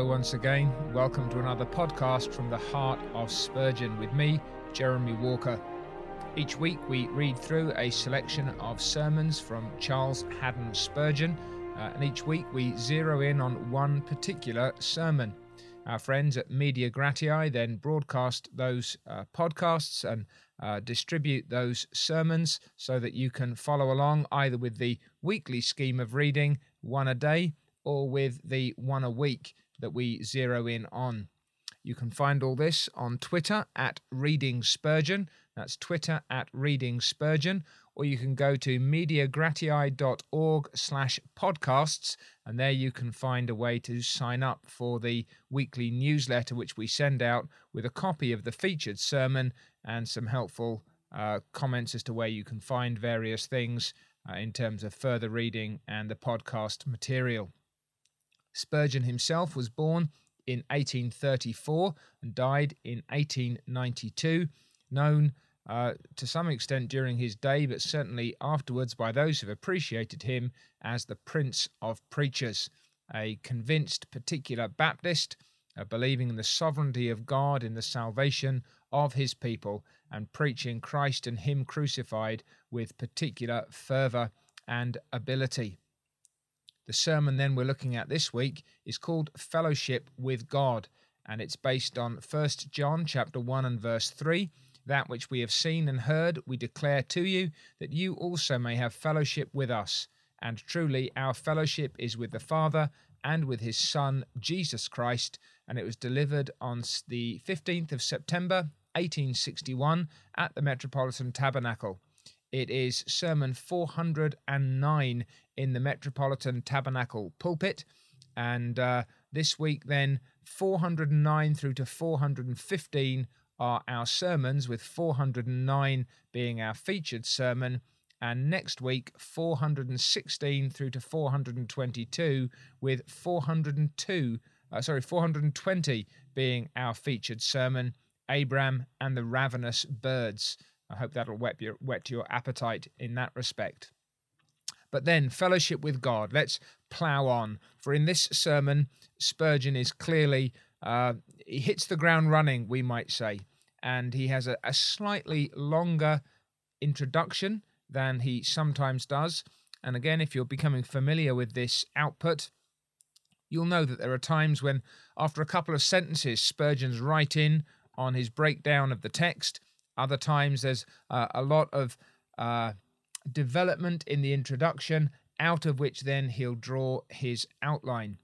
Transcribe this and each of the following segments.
Hello, once again. Welcome to another podcast from the heart of Spurgeon with me, Jeremy Walker. Each week we read through a selection of sermons from Charles Haddon Spurgeon, uh, and each week we zero in on one particular sermon. Our friends at Media Gratiae then broadcast those uh, podcasts and uh, distribute those sermons so that you can follow along either with the weekly scheme of reading, one a day, or with the one a week that we zero in on. You can find all this on Twitter at Reading Spurgeon. That's Twitter at Reading Spurgeon. Or you can go to mediagratiae.org slash podcasts, and there you can find a way to sign up for the weekly newsletter, which we send out with a copy of the featured sermon and some helpful uh, comments as to where you can find various things uh, in terms of further reading and the podcast material. Spurgeon himself was born in 1834 and died in 1892, known uh, to some extent during his day, but certainly afterwards by those who've appreciated him as the Prince of Preachers, a convinced particular Baptist, uh, believing in the sovereignty of God in the salvation of his people, and preaching Christ and Him crucified with particular fervour and ability. The sermon then we're looking at this week is called Fellowship with God, and it's based on 1 John chapter 1 and verse 3. That which we have seen and heard, we declare to you, that you also may have fellowship with us. And truly, our fellowship is with the Father and with his Son, Jesus Christ. And it was delivered on the 15th of September, 1861, at the Metropolitan Tabernacle. It is Sermon 409 in the Metropolitan Tabernacle pulpit. And uh, this week, then, 409 through to 415 are our sermons, with 409 being our featured sermon. And next week, 416 through to 422, with 402, uh, sorry, 420 being our featured sermon, Abram and the Ravenous Birds. I hope that'll whet your, whet your appetite in that respect. But then, fellowship with God. Let's plough on. For in this sermon, Spurgeon is clearly, uh, he hits the ground running, we might say. And he has a, a slightly longer introduction than he sometimes does. And again, if you're becoming familiar with this output, you'll know that there are times when, after a couple of sentences, Spurgeon's right in on his breakdown of the text other times there's uh, a lot of uh, development in the introduction, out of which then he'll draw his outline.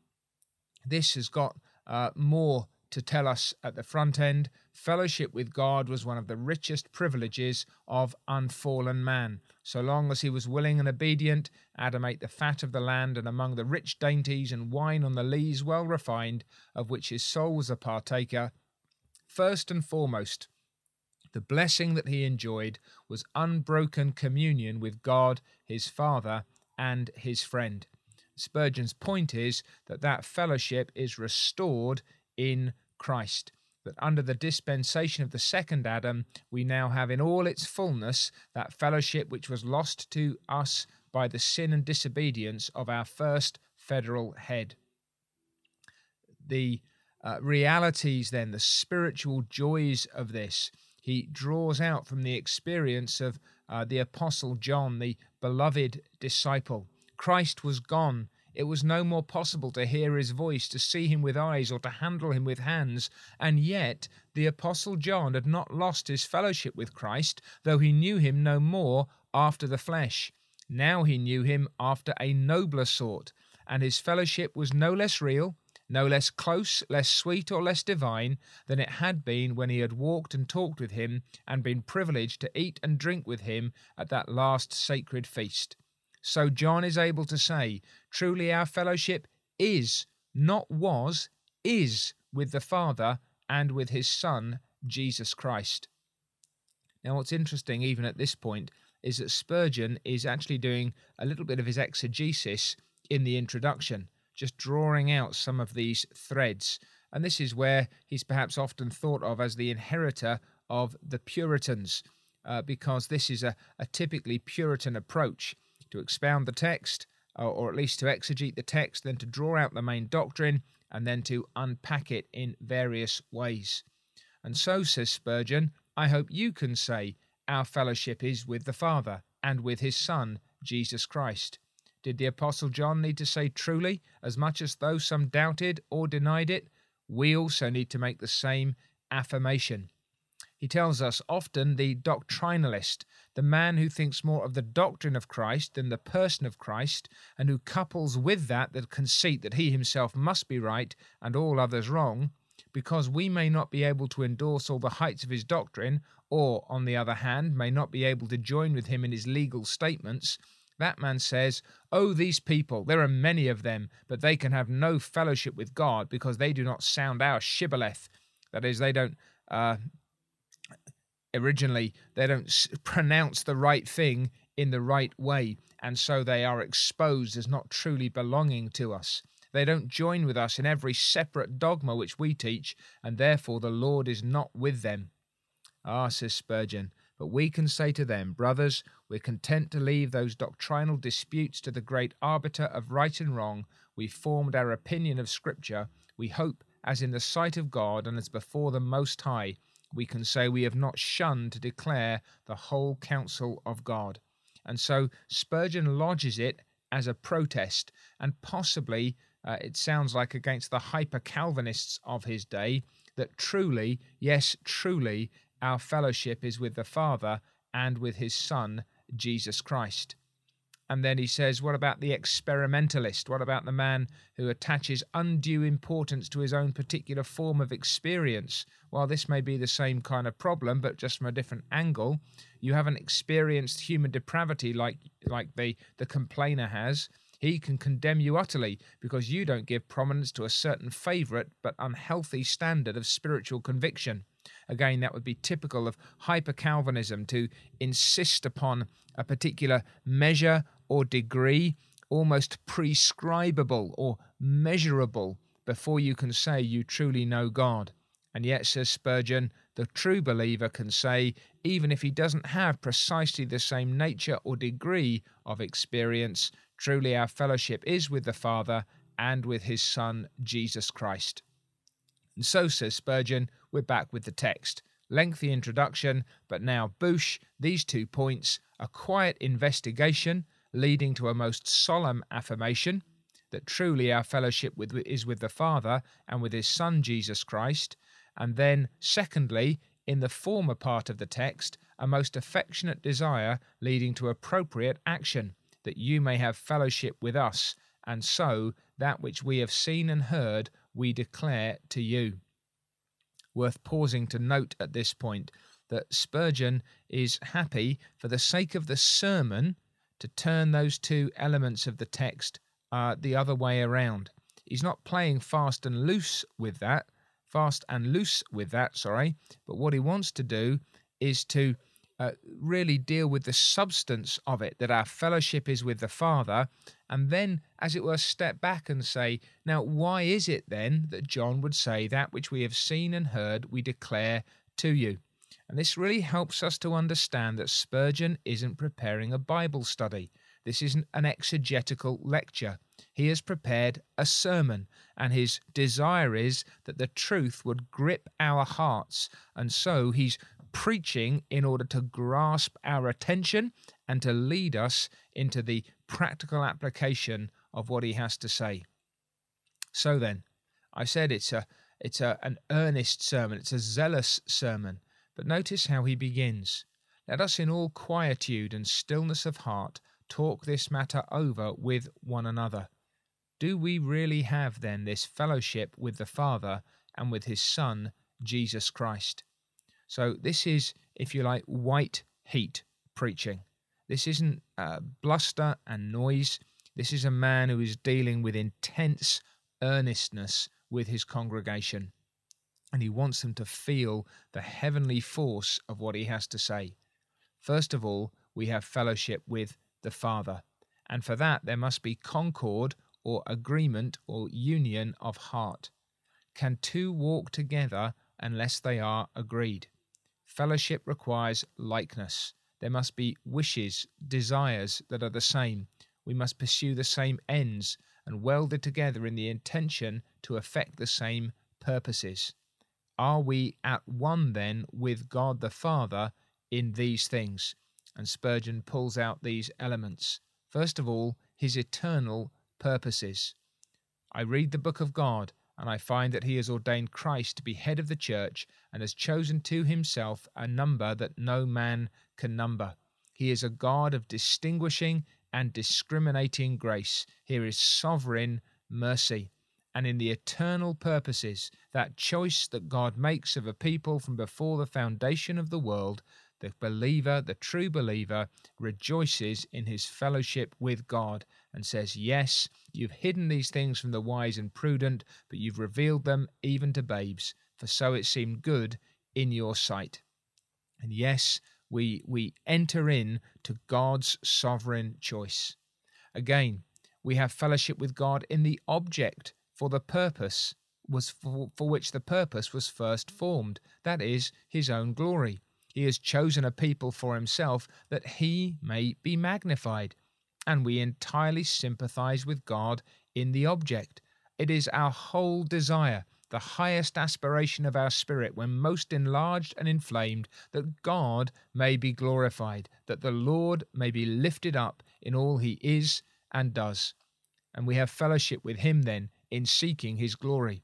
This has got uh, more to tell us at the front end. Fellowship with God was one of the richest privileges of unfallen man. So long as he was willing and obedient, Adam ate the fat of the land, and among the rich dainties and wine on the lees well refined, of which his soul was a partaker. First and foremost, the blessing that he enjoyed was unbroken communion with God, his Father, and his friend. Spurgeon's point is that that fellowship is restored in Christ. That under the dispensation of the second Adam, we now have in all its fullness that fellowship which was lost to us by the sin and disobedience of our first federal head. The uh, realities, then, the spiritual joys of this he draws out from the experience of uh, the Apostle John, the beloved disciple. Christ was gone. It was no more possible to hear his voice, to see him with eyes, or to handle him with hands. And yet, the Apostle John had not lost his fellowship with Christ, though he knew him no more after the flesh. Now he knew him after a nobler sort, and his fellowship was no less real, no less close, less sweet, or less divine than it had been when he had walked and talked with him and been privileged to eat and drink with him at that last sacred feast. So John is able to say, Truly our fellowship is, not was, is with the Father and with his Son, Jesus Christ. Now, what's interesting, even at this point, is that Spurgeon is actually doing a little bit of his exegesis in the introduction just drawing out some of these threads. And this is where he's perhaps often thought of as the inheritor of the Puritans, uh, because this is a, a, typically Puritan approach to expound the text, or, or at least to exegete the text, then to draw out the main doctrine, and then to unpack it in various ways. And so, says Spurgeon, I hope you can say, Our fellowship is with the Father and with his Son, Jesus Christ. Did the Apostle John need to say truly, as much as though some doubted or denied it? We also need to make the same affirmation. He tells us often the doctrinalist, the man who thinks more of the doctrine of Christ than the person of Christ, and who couples with that the conceit that he himself must be right and all others wrong, because we may not be able to endorse all the heights of his doctrine, or, on the other hand, may not be able to join with him in his legal statements, that man says, Oh, these people, there are many of them, but they can have no fellowship with God because they do not sound our shibboleth. That is, they don't uh, originally they don't pronounce the right thing in the right way, and so they are exposed as not truly belonging to us. They don't join with us in every separate dogma which we teach, and therefore the Lord is not with them. Ah, says Spurgeon, but we can say to them, Brothers, we're content to leave those doctrinal disputes to the great arbiter of right and wrong. We formed our opinion of Scripture. We hope, as in the sight of God and as before the Most High, we can say we have not shunned to declare the whole counsel of God. And so Spurgeon lodges it as a protest, and possibly uh, it sounds like against the hyper Calvinists of his day, that truly, yes, truly, our fellowship is with the Father and with his Son, Jesus Christ. And then he says, What about the experimentalist? What about the man who attaches undue importance to his own particular form of experience? While this may be the same kind of problem, but just from a different angle, you haven't experienced human depravity like, like the, the complainer has. He can condemn you utterly because you don't give prominence to a certain favourite but unhealthy standard of spiritual conviction. Again, that would be typical of hyper Calvinism to insist upon a particular measure or degree, almost prescribable or measurable, before you can say you truly know God. And yet, says Spurgeon, the true believer can say, even if he doesn't have precisely the same nature or degree of experience, truly our fellowship is with the Father and with his Son, Jesus Christ. And so, says Spurgeon, we're back with the text. Lengthy introduction, but now boosh, these two points a quiet investigation leading to a most solemn affirmation that truly our fellowship with, is with the Father and with his Son Jesus Christ. And then, secondly, in the former part of the text, a most affectionate desire leading to appropriate action, that you may have fellowship with us, and so that which we have seen and heard we declare to you. Worth pausing to note at this point that Spurgeon is happy, for the sake of the sermon, to turn those two elements of the text uh, the other way around. He's not playing fast and loose with that, fast and loose with that, sorry, but what he wants to do is to uh, really deal with the substance of it, that our fellowship is with the Father, and then, as it were, step back and say, now, why is it then that John would say that which we have seen and heard we declare to you? And this really helps us to understand that Spurgeon isn't preparing a Bible study. This isn't an exegetical lecture. He has prepared a sermon, and his desire is that the truth would grip our hearts. And so he's preaching in order to grasp our attention and to lead us into the practical application of what he has to say. So then, I said it's a it's a, an earnest sermon, it's a zealous sermon. But notice how he begins. Let us in all quietude and stillness of heart talk this matter over with one another. Do we really have then this fellowship with the Father and with his Son, Jesus Christ? So, this is, if you like, white heat preaching. This isn't uh, bluster and noise. This is a man who is dealing with intense earnestness with his congregation. And he wants them to feel the heavenly force of what he has to say. First of all, we have fellowship with the Father. And for that, there must be concord or agreement or union of heart. Can two walk together unless they are agreed? Fellowship requires likeness. There must be wishes, desires that are the same. We must pursue the same ends, and welded together in the intention to effect the same purposes. Are we at one then with God the Father in these things? And Spurgeon pulls out these elements. First of all, his eternal purposes. I read the book of God, and I find that he has ordained Christ to be head of the church and has chosen to himself a number that no man can number. He is a God of distinguishing and discriminating grace. Here is sovereign mercy and in the eternal purposes, that choice that God makes of a people from before the foundation of the world, the believer, the true believer, rejoices in his fellowship with God and says, Yes, you've hidden these things from the wise and prudent, but you've revealed them even to babes, for so it seemed good in your sight. And yes, we, we enter in to God's sovereign choice. Again, we have fellowship with God in the object for the purpose was for, for which the purpose was first formed, that is, his own glory. He has chosen a people for himself that he may be magnified. And we entirely sympathize with God in the object. It is our whole desire, the highest aspiration of our spirit, when most enlarged and inflamed, that God may be glorified, that the Lord may be lifted up in all he is and does. And we have fellowship with him then in seeking his glory.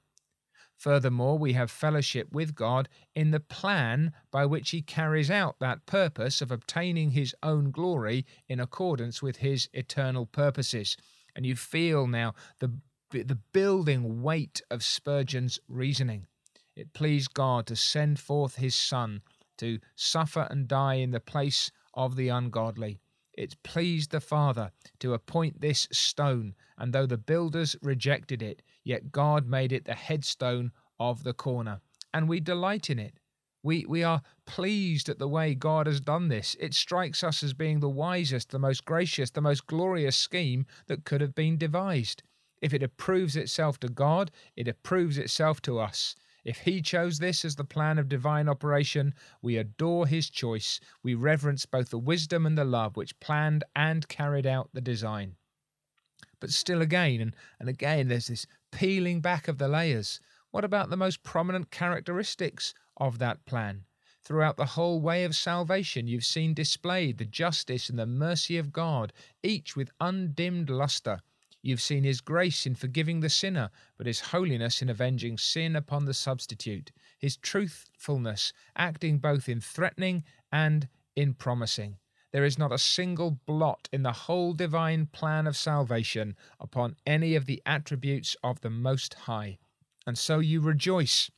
Furthermore, we have fellowship with God in the plan by which he carries out that purpose of obtaining his own glory in accordance with his eternal purposes. And you feel now the, the building weight of Spurgeon's reasoning. It pleased God to send forth his Son to suffer and die in the place of the ungodly. It pleased the Father to appoint this stone, and though the builders rejected it, yet God made it the headstone of the corner. And we delight in it. We, we are pleased at the way God has done this. It strikes us as being the wisest, the most gracious, the most glorious scheme that could have been devised. If it approves itself to God, it approves itself to us. If he chose this as the plan of divine operation, we adore his choice. We reverence both the wisdom and the love which planned and carried out the design. But still again and, and again, there's this peeling back of the layers. What about the most prominent characteristics of that plan? Throughout the whole way of salvation, you've seen displayed the justice and the mercy of God, each with undimmed lustre You've seen his grace in forgiving the sinner, but his holiness in avenging sin upon the substitute, his truthfulness acting both in threatening and in promising. There is not a single blot in the whole divine plan of salvation upon any of the attributes of the Most High. And so you rejoice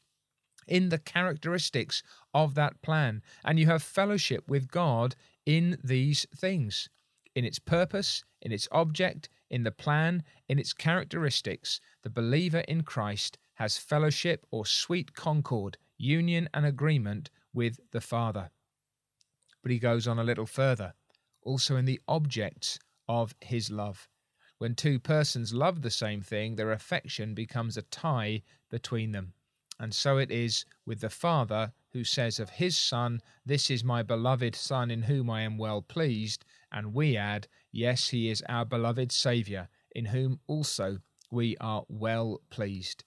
in the characteristics of that plan, and you have fellowship with God in these things, in its purpose, in its object, in the plan, in its characteristics, the believer in Christ has fellowship or sweet concord, union and agreement with the Father. But he goes on a little further, also in the objects of his love. When two persons love the same thing, their affection becomes a tie between them. And so it is with the Father who says of his Son, This is my beloved Son in whom I am well pleased. And we add, Yes, he is our beloved Saviour, in whom also we are well pleased.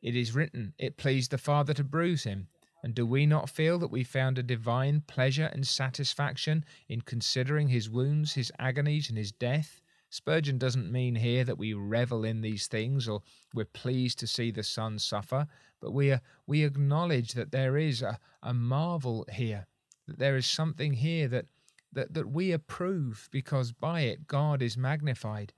It is written, It pleased the Father to bruise him. And do we not feel that we found a divine pleasure and satisfaction in considering his wounds, his agonies, and his death? Spurgeon doesn't mean here that we revel in these things or we're pleased to see the Son suffer, but we, are, we acknowledge that there is a, a marvel here, that there is something here that, that, that we approve because by it God is magnified.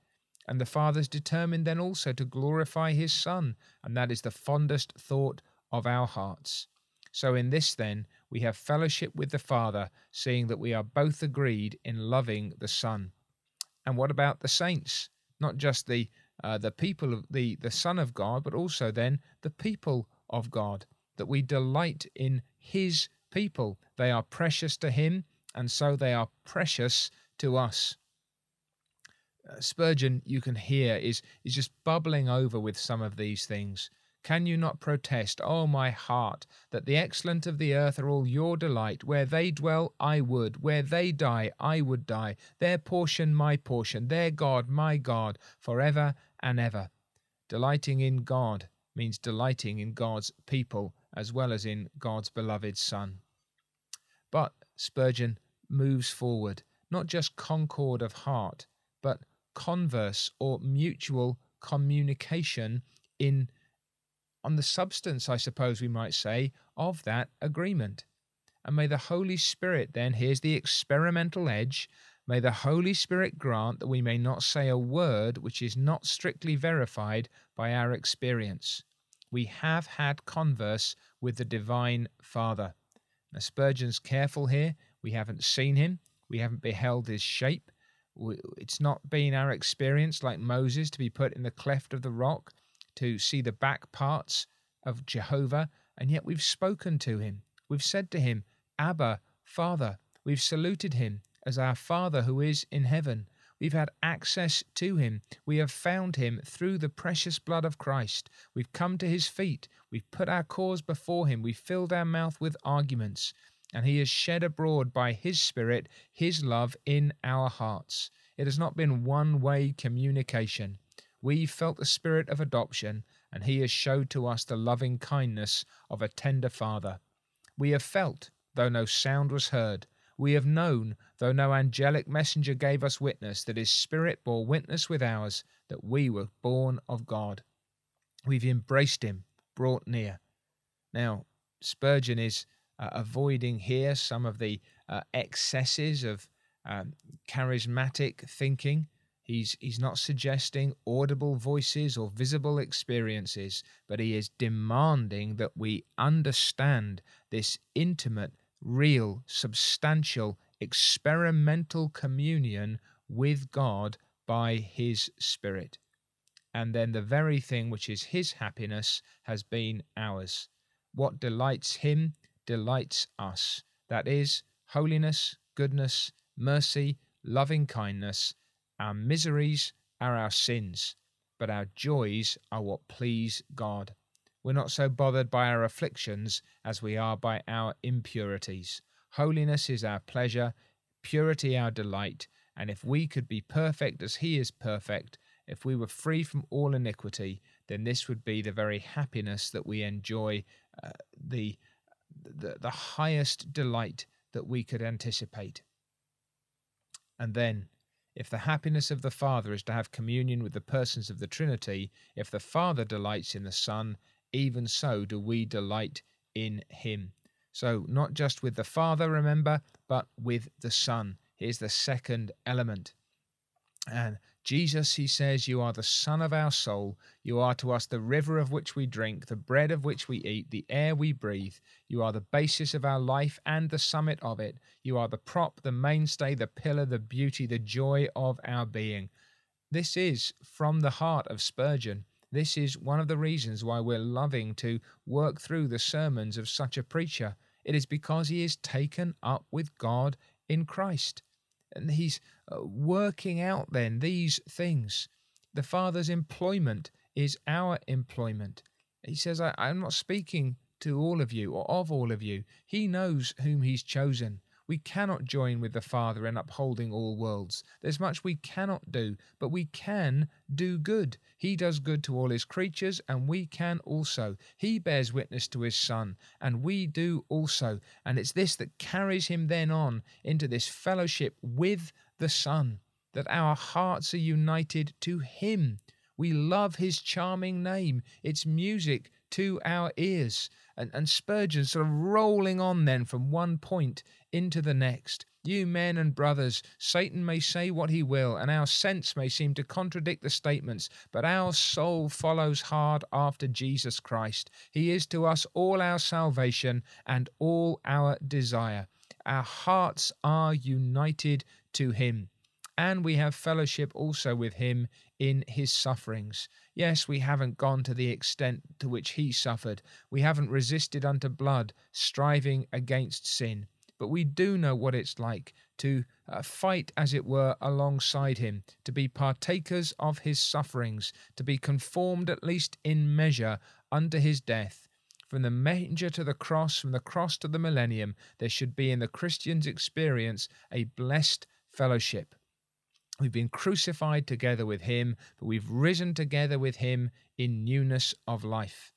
And the Father's determined then also to glorify his Son, and that is the fondest thought of our hearts. So in this then we have fellowship with the Father, seeing that we are both agreed in loving the Son. And what about the saints? Not just the uh, the people of the the Son of God, but also then the people of God. That we delight in His people. They are precious to Him, and so they are precious to us. Uh, Spurgeon, you can hear, is is just bubbling over with some of these things. Can you not protest, O my heart, that the excellent of the earth are all your delight? Where they dwell, I would. Where they die, I would die. Their portion, my portion. Their God, my God, for ever and ever. Delighting in God means delighting in God's people as well as in God's beloved Son. But Spurgeon moves forward, not just concord of heart, but converse or mutual communication in on the substance, I suppose we might say, of that agreement. And may the Holy Spirit then, here's the experimental edge, may the Holy Spirit grant that we may not say a word which is not strictly verified by our experience. We have had converse with the Divine Father. Now, Spurgeon's careful here. We haven't seen him, we haven't beheld his shape. It's not been our experience, like Moses, to be put in the cleft of the rock to see the back parts of Jehovah, and yet we've spoken to him. We've said to him, Abba, Father. We've saluted him as our Father who is in heaven. We've had access to him. We have found him through the precious blood of Christ. We've come to his feet. We've put our cause before him. We've filled our mouth with arguments. And he has shed abroad by his Spirit his love in our hearts. It has not been one way communication. We felt the spirit of adoption, and He has showed to us the loving kindness of a tender Father. We have felt, though no sound was heard. We have known, though no angelic messenger gave us witness, that His Spirit bore witness with ours that we were born of God. We've embraced Him, brought near. Now, Spurgeon is uh, avoiding here some of the uh, excesses of um, charismatic thinking. He's, he's not suggesting audible voices or visible experiences, but he is demanding that we understand this intimate, real, substantial, experimental communion with God by his Spirit. And then the very thing which is his happiness has been ours. What delights him delights us. That is, holiness, goodness, mercy, loving kindness our miseries are our sins, but our joys are what please God. We're not so bothered by our afflictions as we are by our impurities. Holiness is our pleasure, purity our delight, and if we could be perfect as He is perfect, if we were free from all iniquity, then this would be the very happiness that we enjoy, uh, the, the the highest delight that we could anticipate. And then if the happiness of the Father is to have communion with the persons of the Trinity, if the Father delights in the Son, even so do we delight in him. So, not just with the Father, remember, but with the Son. Here's the second element. And Jesus, he says, You are the sun of our soul. You are to us the river of which we drink, the bread of which we eat, the air we breathe. You are the basis of our life and the summit of it. You are the prop, the mainstay, the pillar, the beauty, the joy of our being. This is from the heart of Spurgeon. This is one of the reasons why we're loving to work through the sermons of such a preacher. It is because he is taken up with God in Christ and he's uh, working out then these things. The Father's employment is our employment. He says, I, I'm not speaking to all of you or of all of you. He knows whom He's chosen. We cannot join with the Father in upholding all worlds. There's much we cannot do, but we can do good. He does good to all his creatures, and we can also. He bears witness to his Son, and we do also. And it's this that carries him then on into this fellowship with the Son, that our hearts are united to him. We love his charming name, its music to our ears. And, and Spurgeon sort of rolling on then from one point into the next. You men and brothers, Satan may say what he will, and our sense may seem to contradict the statements, but our soul follows hard after Jesus Christ. He is to us all our salvation and all our desire. Our hearts are united to him and we have fellowship also with him in his sufferings. Yes, we haven't gone to the extent to which he suffered. We haven't resisted unto blood, striving against sin. But we do know what it's like to uh, fight, as it were, alongside him, to be partakers of his sufferings, to be conformed, at least in measure, unto his death. From the manger to the cross, from the cross to the millennium, there should be in the Christian's experience a blessed fellowship. We've been crucified together with him, but we've risen together with him in newness of life.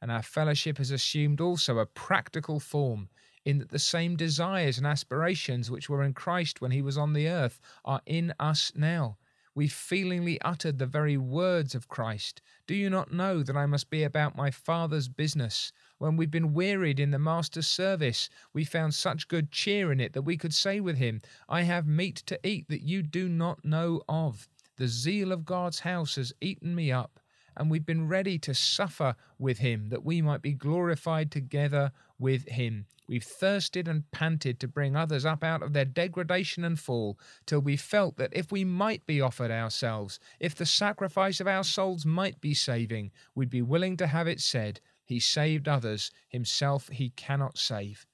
And our fellowship has assumed also a practical form in that the same desires and aspirations which were in Christ when he was on the earth are in us now. We feelingly uttered the very words of Christ. Do you not know that I must be about my Father's business? When we've been wearied in the Master's service, we found such good cheer in it that we could say with him, I have meat to eat that you do not know of. The zeal of God's house has eaten me up and we've been ready to suffer with him that we might be glorified together with him. We've thirsted and panted to bring others up out of their degradation and fall, till we felt that if we might be offered ourselves, if the sacrifice of our souls might be saving, we'd be willing to have it said, He saved others, himself he cannot save.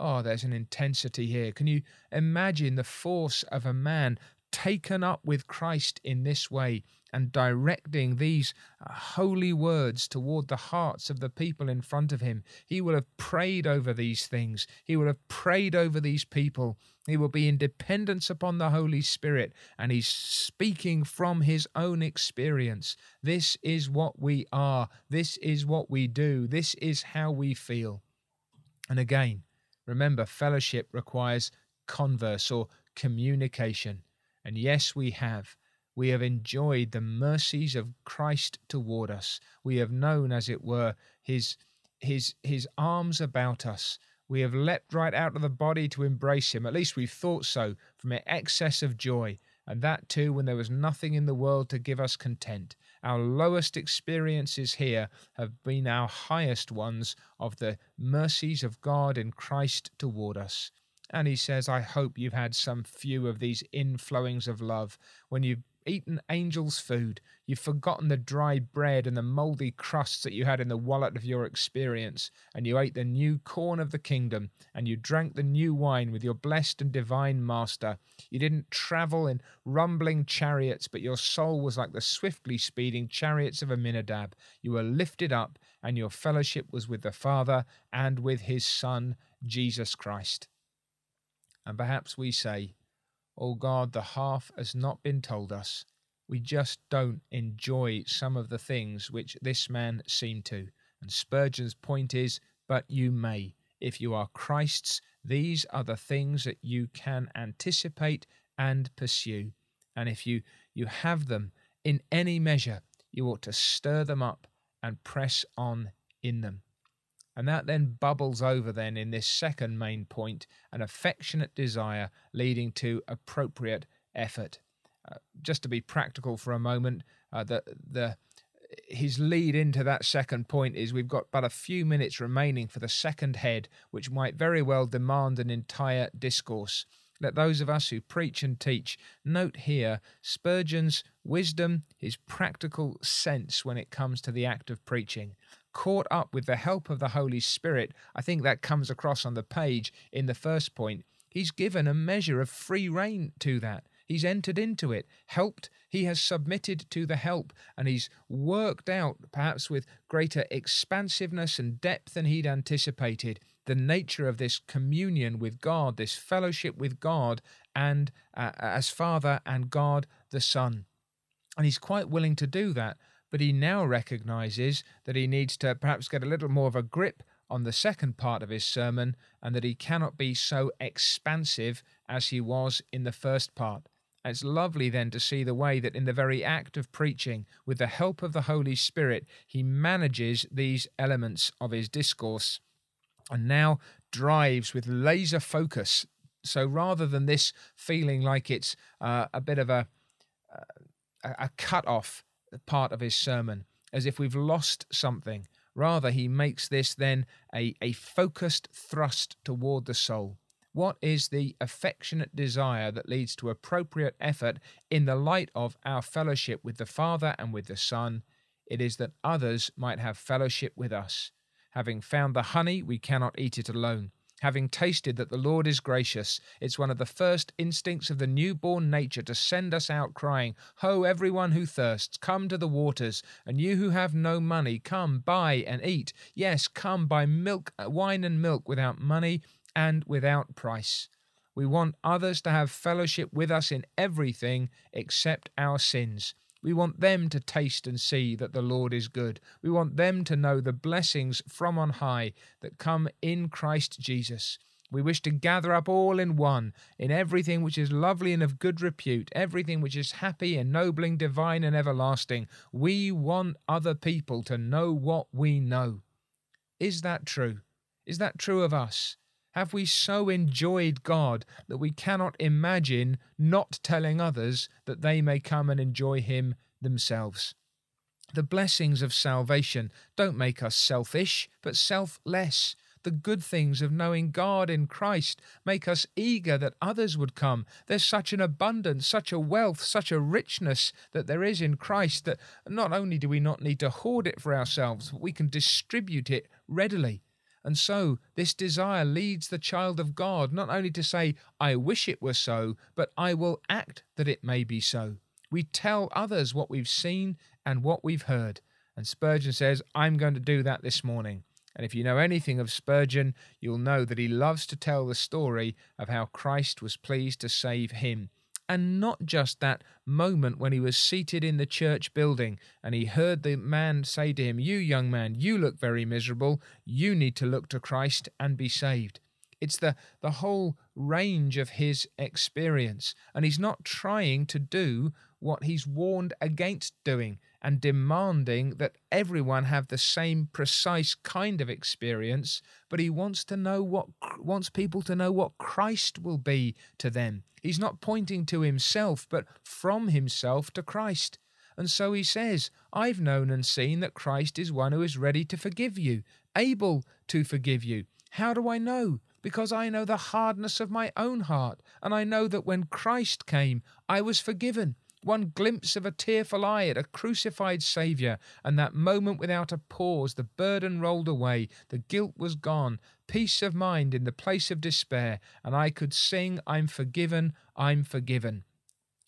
Oh, there's an intensity here. Can you imagine the force of a man taken up with Christ in this way and directing these uh, holy words toward the hearts of the people in front of him. He will have prayed over these things. He will have prayed over these people. He will be in dependence upon the Holy Spirit, and he's speaking from his own experience. This is what we are. This is what we do. This is how we feel. And again, remember, fellowship requires converse or communication. And yes, we have. We have enjoyed the mercies of Christ toward us. We have known, as it were, his, his, his arms about us. We have leapt right out of the body to embrace him. At least we've thought so from an excess of joy. And that too when there was nothing in the world to give us content. Our lowest experiences here have been our highest ones of the mercies of God in Christ toward us. And he says, I hope you've had some few of these inflowings of love when you've eaten angels' food. You've forgotten the dry bread and the mouldy crusts that you had in the wallet of your experience, and you ate the new corn of the kingdom, and you drank the new wine with your blessed and divine Master. You didn't travel in rumbling chariots, but your soul was like the swiftly speeding chariots of Amminadib. You were lifted up, and your fellowship was with the Father and with his Son, Jesus Christ. And perhaps we say, Oh God, the half has not been told us. We just don't enjoy some of the things which this man seemed to. And Spurgeon's point is, but you may. If you are Christ's, these are the things that you can anticipate and pursue. And if you, you have them in any measure, you ought to stir them up and press on in them. And that then bubbles over, then, in this second main point, an affectionate desire leading to appropriate effort. Uh, just to be practical for a moment, uh, the, the, his lead into that second point is we've got but a few minutes remaining for the second head, which might very well demand an entire discourse. Let those of us who preach and teach note here Spurgeon's wisdom, his practical sense when it comes to the act of preaching caught up with the help of the Holy Spirit, I think that comes across on the page in the first point. He's given a measure of free rein to that. He's entered into it, helped, he has submitted to the help, and he's worked out, perhaps with greater expansiveness and depth than he'd anticipated, the nature of this communion with God, this fellowship with God, and uh, as Father and God the Son. And he's quite willing to do that but he now recognizes that he needs to perhaps get a little more of a grip on the second part of his sermon and that he cannot be so expansive as he was in the first part. it's lovely then to see the way that in the very act of preaching, with the help of the Holy Spirit, he manages these elements of his discourse and now drives with laser focus. So rather than this feeling like it's uh, a bit of a, uh, a cut off part of his sermon as if we've lost something. Rather, he makes this then a, a focused thrust toward the soul. What is the affectionate desire that leads to appropriate effort in the light of our fellowship with the Father and with the Son? It is that others might have fellowship with us. Having found the honey, we cannot eat it alone. Having tasted that the Lord is gracious. It's one of the first instincts of the newborn nature to send us out crying, Ho, everyone who thirsts, come to the waters, and you who have no money, come, buy and eat. Yes, come, buy milk, uh, wine and milk without money and without price. We want others to have fellowship with us in everything except our sins. We want them to taste and see that the Lord is good. We want them to know the blessings from on high that come in Christ Jesus. We wish to gather up all in one, in everything which is lovely and of good repute, everything which is happy, ennobling, divine, and everlasting. We want other people to know what we know. Is that true? Is that true of us? Have we so enjoyed God that we cannot imagine not telling others that they may come and enjoy Him themselves? The blessings of salvation don't make us selfish, but selfless. The good things of knowing God in Christ make us eager that others would come. There's such an abundance, such a wealth, such a richness that there is in Christ that not only do we not need to hoard it for ourselves, but we can distribute it readily. And so, this desire leads the child of God not only to say, I wish it were so, but I will act that it may be so. We tell others what we've seen and what we've heard. And Spurgeon says, I'm going to do that this morning. And if you know anything of Spurgeon, you'll know that he loves to tell the story of how Christ was pleased to save him and not just that moment when he was seated in the church building and he heard the man say to him, You young man, you look very miserable. You need to look to Christ and be saved. It's the, the whole range of his experience. And he's not trying to do what he's warned against doing and demanding that everyone have the same precise kind of experience, but he wants to know what wants people to know what Christ will be to them. He's not pointing to himself, but from himself to Christ. And so he says, I've known and seen that Christ is one who is ready to forgive you, able to forgive you. How do I know? Because I know the hardness of my own heart, and I know that when Christ came, I was forgiven one glimpse of a tearful eye at a crucified Saviour, and that moment without a pause, the burden rolled away, the guilt was gone, peace of mind in the place of despair, and I could sing, I'm forgiven, I'm forgiven.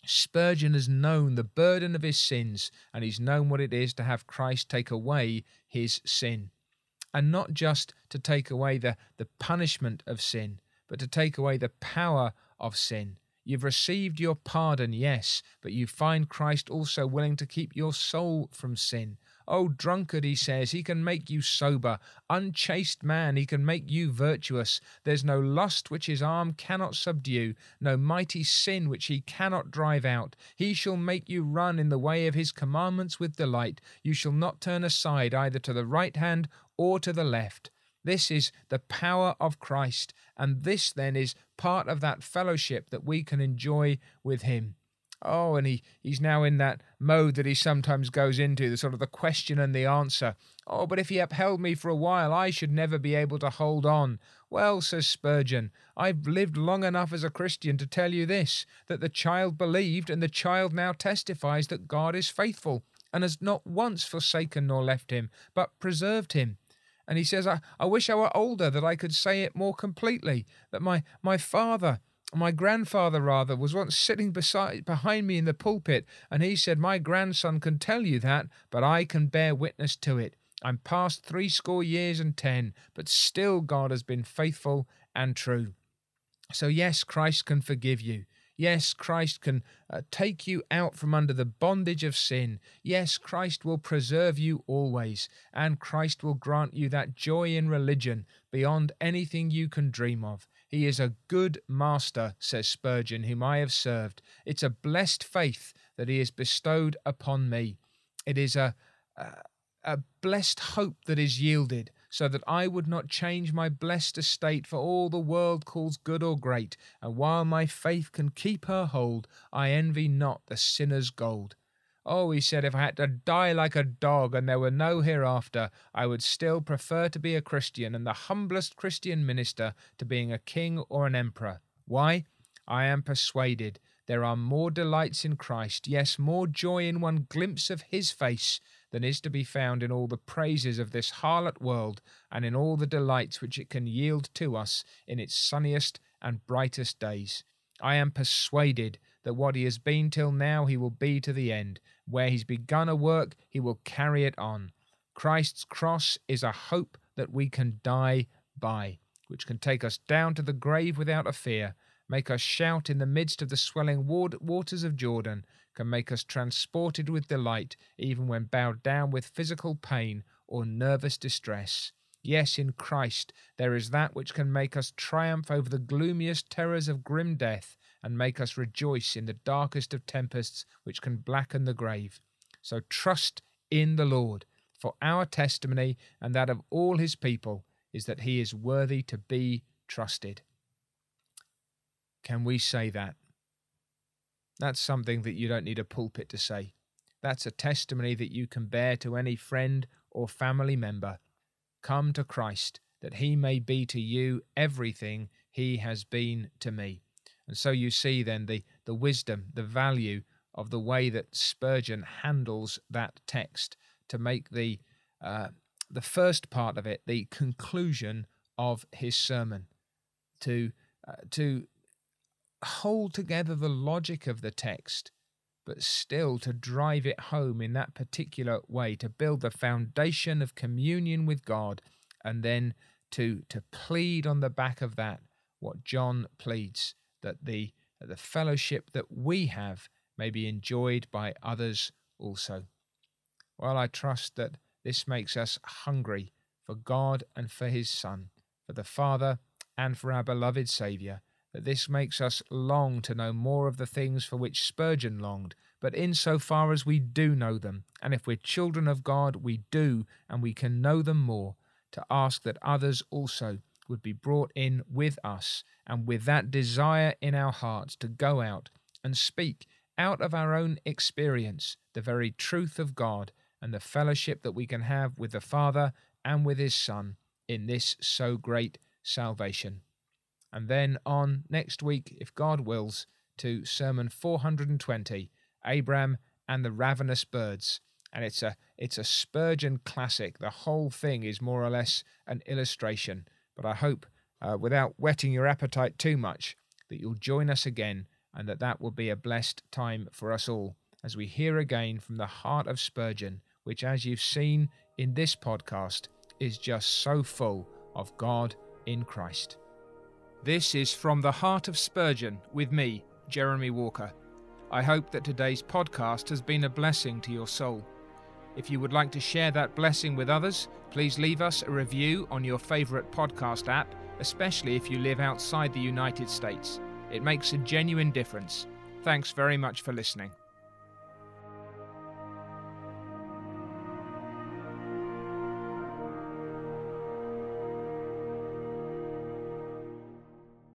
Spurgeon has known the burden of his sins, and he's known what it is to have Christ take away his sin. And not just to take away the, the punishment of sin, but to take away the power of sin. You've received your pardon, yes, but you find Christ also willing to keep your soul from sin. Oh, drunkard, he says, he can make you sober. Unchaste man, he can make you virtuous. There's no lust which his arm cannot subdue, no mighty sin which he cannot drive out. He shall make you run in the way of his commandments with delight. You shall not turn aside either to the right hand or to the left. This is the power of Christ, and this then is part of that fellowship that we can enjoy with Him. Oh, and he, he's now in that mode that he sometimes goes into, the sort of the question and the answer. Oh, but if he upheld me for a while, I should never be able to hold on. Well, says Spurgeon, I've lived long enough as a Christian to tell you this that the child believed, and the child now testifies that God is faithful, and has not once forsaken nor left him, but preserved him. And he says, I, I wish I were older that I could say it more completely. That my, my father, my grandfather rather, was once sitting beside behind me in the pulpit, and he said, My grandson can tell you that, but I can bear witness to it. I'm past threescore years and ten, but still God has been faithful and true. So, yes, Christ can forgive you. Yes, Christ can uh, take you out from under the bondage of sin. Yes, Christ will preserve you always, and Christ will grant you that joy in religion beyond anything you can dream of. He is a good master, says Spurgeon, whom I have served. It's a blessed faith that he has bestowed upon me. It is a, a, a blessed hope that is yielded so that I would not change my blessed estate for all the world calls good or great, and while my faith can keep her hold, I envy not the sinner's gold. Oh, he said, if I had to die like a dog and there were no hereafter, I would still prefer to be a Christian and the humblest Christian minister to being a king or an emperor. Why? I am persuaded there are more delights in Christ, yes, more joy in one glimpse of his face, than is to be found in all the praises of this harlot world and in all the delights which it can yield to us in its sunniest and brightest days. I am persuaded that what he has been till now he will be to the end. Where he's begun a work, he will carry it on. Christ's cross is a hope that we can die by, which can take us down to the grave without a fear, make us shout in the midst of the swelling waters of Jordan, can make us transported with delight, even when bowed down with physical pain or nervous distress. Yes, in Christ there is that which can make us triumph over the gloomiest terrors of grim death, and make us rejoice in the darkest of tempests which can blacken the grave. So trust in the Lord, for our testimony and that of all his people is that he is worthy to be trusted. Can we say that? That's something that you don't need a pulpit to say. That's a testimony that you can bear to any friend or family member. Come to Christ, that he may be to you everything he has been to me. And so you see then the, the wisdom, the value of the way that Spurgeon handles that text to make the uh, the first part of it the conclusion of his sermon, to uh, to hold together the logic of the text, but still to drive it home in that particular way, to build the foundation of communion with God, and then to, to plead on the back of that what John pleads that the, that the fellowship that we have may be enjoyed by others also. Well, I trust that this makes us hungry for God and for His Son, for the Father and for our beloved Saviour that this makes us long to know more of the things for which Spurgeon longed, but in so far as we do know them, and if we're children of God, we do, and we can know them more, to ask that others also would be brought in with us, and with that desire in our hearts to go out and speak out of our own experience the very truth of God and the fellowship that we can have with the Father and with His Son in this so great salvation and then on next week, if God wills, to Sermon 420, Abram and the Ravenous Birds. And it's a it's a Spurgeon classic. The whole thing is more or less an illustration. But I hope, uh, without whetting your appetite too much, that you'll join us again, and that that will be a blessed time for us all as we hear again from the heart of Spurgeon, which, as you've seen in this podcast, is just so full of God in Christ. This is From the Heart of Spurgeon with me, Jeremy Walker. I hope that today's podcast has been a blessing to your soul. If you would like to share that blessing with others, please leave us a review on your favourite podcast app, especially if you live outside the United States. It makes a genuine difference. Thanks very much for listening.